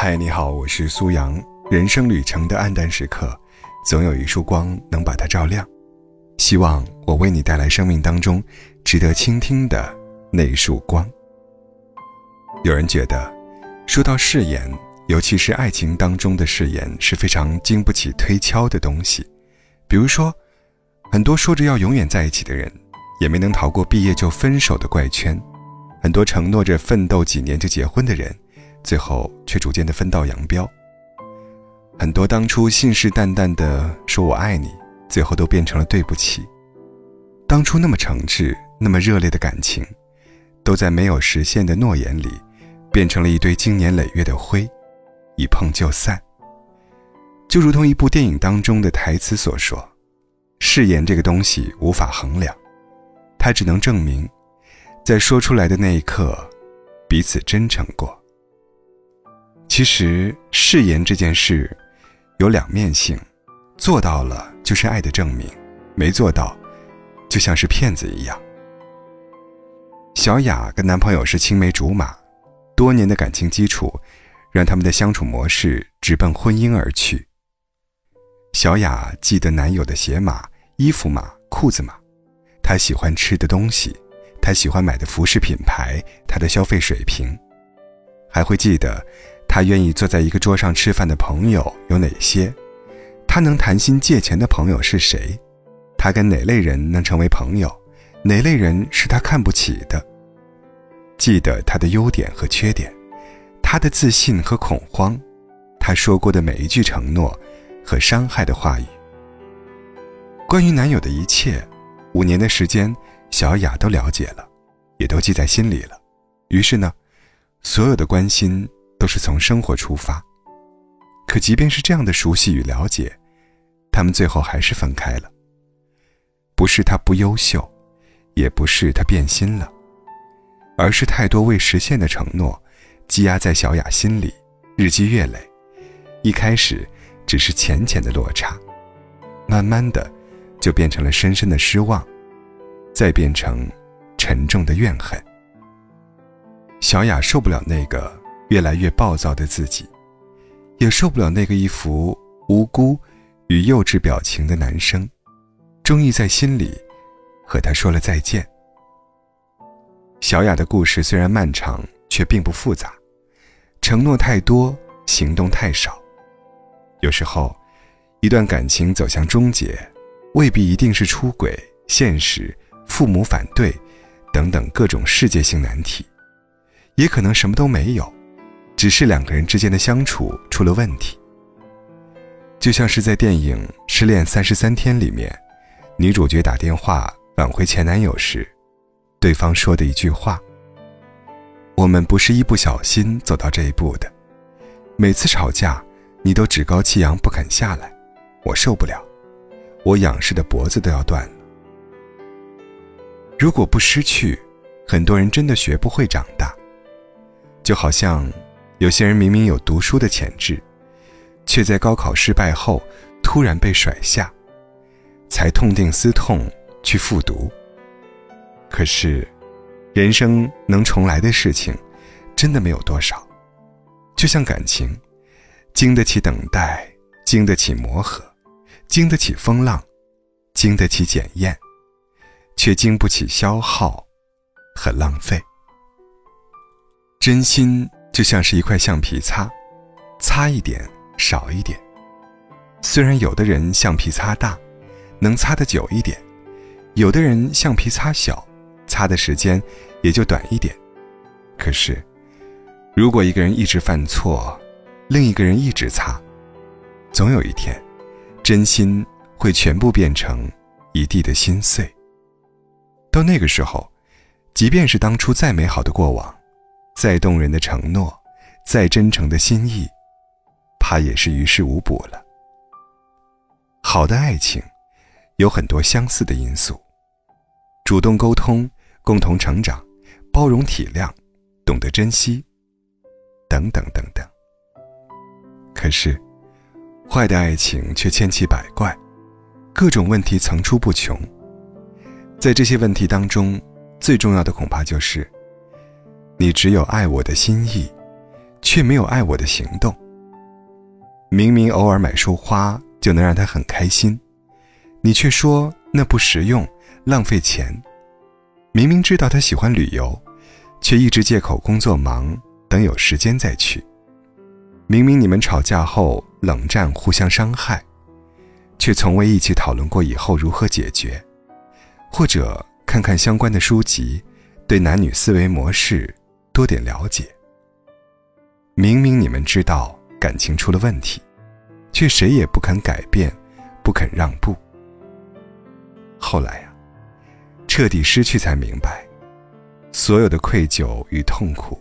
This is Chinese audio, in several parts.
嗨，你好，我是苏阳。人生旅程的暗淡时刻，总有一束光能把它照亮。希望我为你带来生命当中值得倾听的那一束光。有人觉得，说到誓言，尤其是爱情当中的誓言，是非常经不起推敲的东西。比如说，很多说着要永远在一起的人，也没能逃过毕业就分手的怪圈；很多承诺着奋斗几年就结婚的人。最后却逐渐的分道扬镳。很多当初信誓旦旦的说我爱你，最后都变成了对不起。当初那么诚挚、那么热烈的感情，都在没有实现的诺言里，变成了一堆经年累月的灰，一碰就散。就如同一部电影当中的台词所说：“誓言这个东西无法衡量，它只能证明，在说出来的那一刻，彼此真诚过。”其实誓言这件事，有两面性，做到了就是爱的证明，没做到，就像是骗子一样。小雅跟男朋友是青梅竹马，多年的感情基础，让他们的相处模式直奔婚姻而去。小雅记得男友的鞋码、衣服码、裤子码，她喜欢吃的东西，她喜欢买的服饰品牌，她的消费水平，还会记得。他愿意坐在一个桌上吃饭的朋友有哪些？他能谈心借钱的朋友是谁？他跟哪类人能成为朋友？哪类人是他看不起的？记得他的优点和缺点，他的自信和恐慌，他说过的每一句承诺和伤害的话语。关于男友的一切，五年的时间，小雅都了解了，也都记在心里了。于是呢，所有的关心。都是从生活出发，可即便是这样的熟悉与了解，他们最后还是分开了。不是他不优秀，也不是他变心了，而是太多未实现的承诺积压在小雅心里，日积月累。一开始只是浅浅的落差，慢慢的就变成了深深的失望，再变成沉重的怨恨。小雅受不了那个。越来越暴躁的自己，也受不了那个一副无辜与幼稚表情的男生，终于在心里和他说了再见。小雅的故事虽然漫长，却并不复杂，承诺太多，行动太少。有时候，一段感情走向终结，未必一定是出轨、现实、父母反对等等各种世界性难题，也可能什么都没有。只是两个人之间的相处出了问题，就像是在电影《失恋三十三天》里面，女主角打电话挽回前男友时，对方说的一句话：“我们不是一不小心走到这一步的，每次吵架你都趾高气扬不肯下来，我受不了，我仰视的脖子都要断了。”如果不失去，很多人真的学不会长大，就好像。有些人明明有读书的潜质，却在高考失败后突然被甩下，才痛定思痛去复读。可是，人生能重来的事情，真的没有多少。就像感情，经得起等待，经得起磨合，经得起风浪，经得起检验，却经不起消耗和浪费。真心。就像是一块橡皮擦，擦一点少一点。虽然有的人橡皮擦大，能擦得久一点；有的人橡皮擦小，擦的时间也就短一点。可是，如果一个人一直犯错，另一个人一直擦，总有一天，真心会全部变成一地的心碎。到那个时候，即便是当初再美好的过往。再动人的承诺，再真诚的心意，怕也是于事无补了。好的爱情，有很多相似的因素：主动沟通、共同成长、包容体谅、懂得珍惜，等等等等。可是，坏的爱情却千奇百怪，各种问题层出不穷。在这些问题当中，最重要的恐怕就是。你只有爱我的心意，却没有爱我的行动。明明偶尔买束花就能让他很开心，你却说那不实用，浪费钱。明明知道他喜欢旅游，却一直借口工作忙，等有时间再去。明明你们吵架后冷战，互相伤害，却从未一起讨论过以后如何解决，或者看看相关的书籍，对男女思维模式多点了解。明明你们知道。感情出了问题，却谁也不肯改变，不肯让步。后来呀，彻底失去才明白，所有的愧疚与痛苦，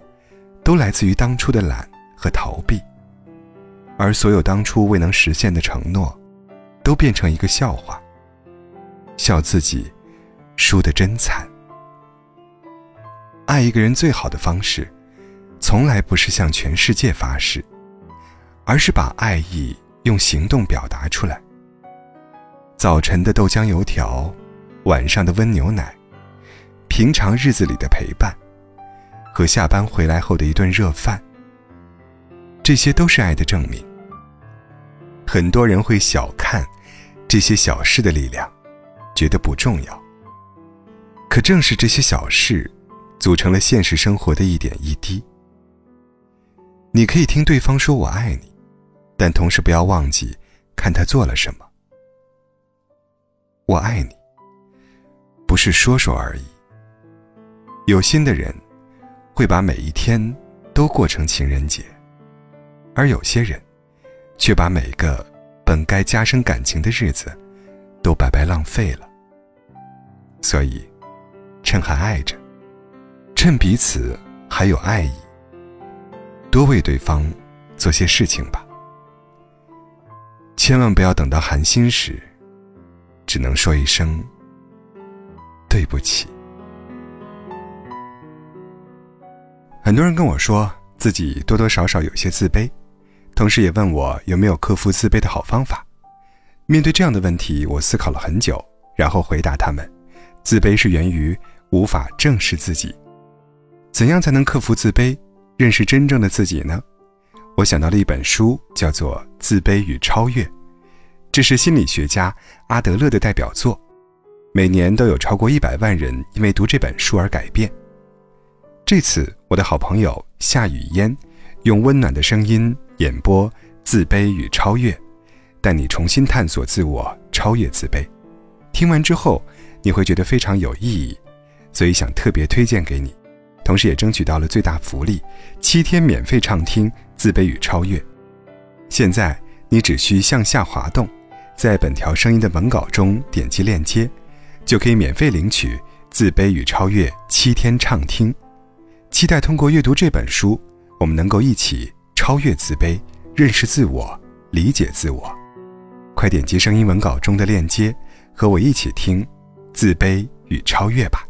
都来自于当初的懒和逃避，而所有当初未能实现的承诺，都变成一个笑话。笑自己输得真惨。爱一个人最好的方式，从来不是向全世界发誓。而是把爱意用行动表达出来。早晨的豆浆油条，晚上的温牛奶，平常日子里的陪伴，和下班回来后的一顿热饭，这些都是爱的证明。很多人会小看这些小事的力量，觉得不重要。可正是这些小事，组成了现实生活的一点一滴。你可以听对方说“我爱你”。但同时不要忘记，看他做了什么。我爱你，不是说说而已。有心的人，会把每一天都过成情人节，而有些人，却把每个本该加深感情的日子，都白白浪费了。所以，趁还爱着，趁彼此还有爱意，多为对方做些事情吧。千万不要等到寒心时，只能说一声对不起。很多人跟我说自己多多少少有些自卑，同时也问我有没有克服自卑的好方法。面对这样的问题，我思考了很久，然后回答他们：自卑是源于无法正视自己。怎样才能克服自卑，认识真正的自己呢？我想到了一本书，叫做《自卑与超越》。这是心理学家阿德勒的代表作，每年都有超过一百万人因为读这本书而改变。这次，我的好朋友夏雨嫣用温暖的声音演播《自卑与超越》，带你重新探索自我，超越自卑。听完之后，你会觉得非常有意义，所以想特别推荐给你，同时也争取到了最大福利：七天免费畅听《自卑与超越》。现在你只需向下滑动。在本条声音的文稿中点击链接，就可以免费领取《自卑与超越》七天畅听。期待通过阅读这本书，我们能够一起超越自卑，认识自我，理解自我。快点击声音文稿中的链接，和我一起听《自卑与超越》吧。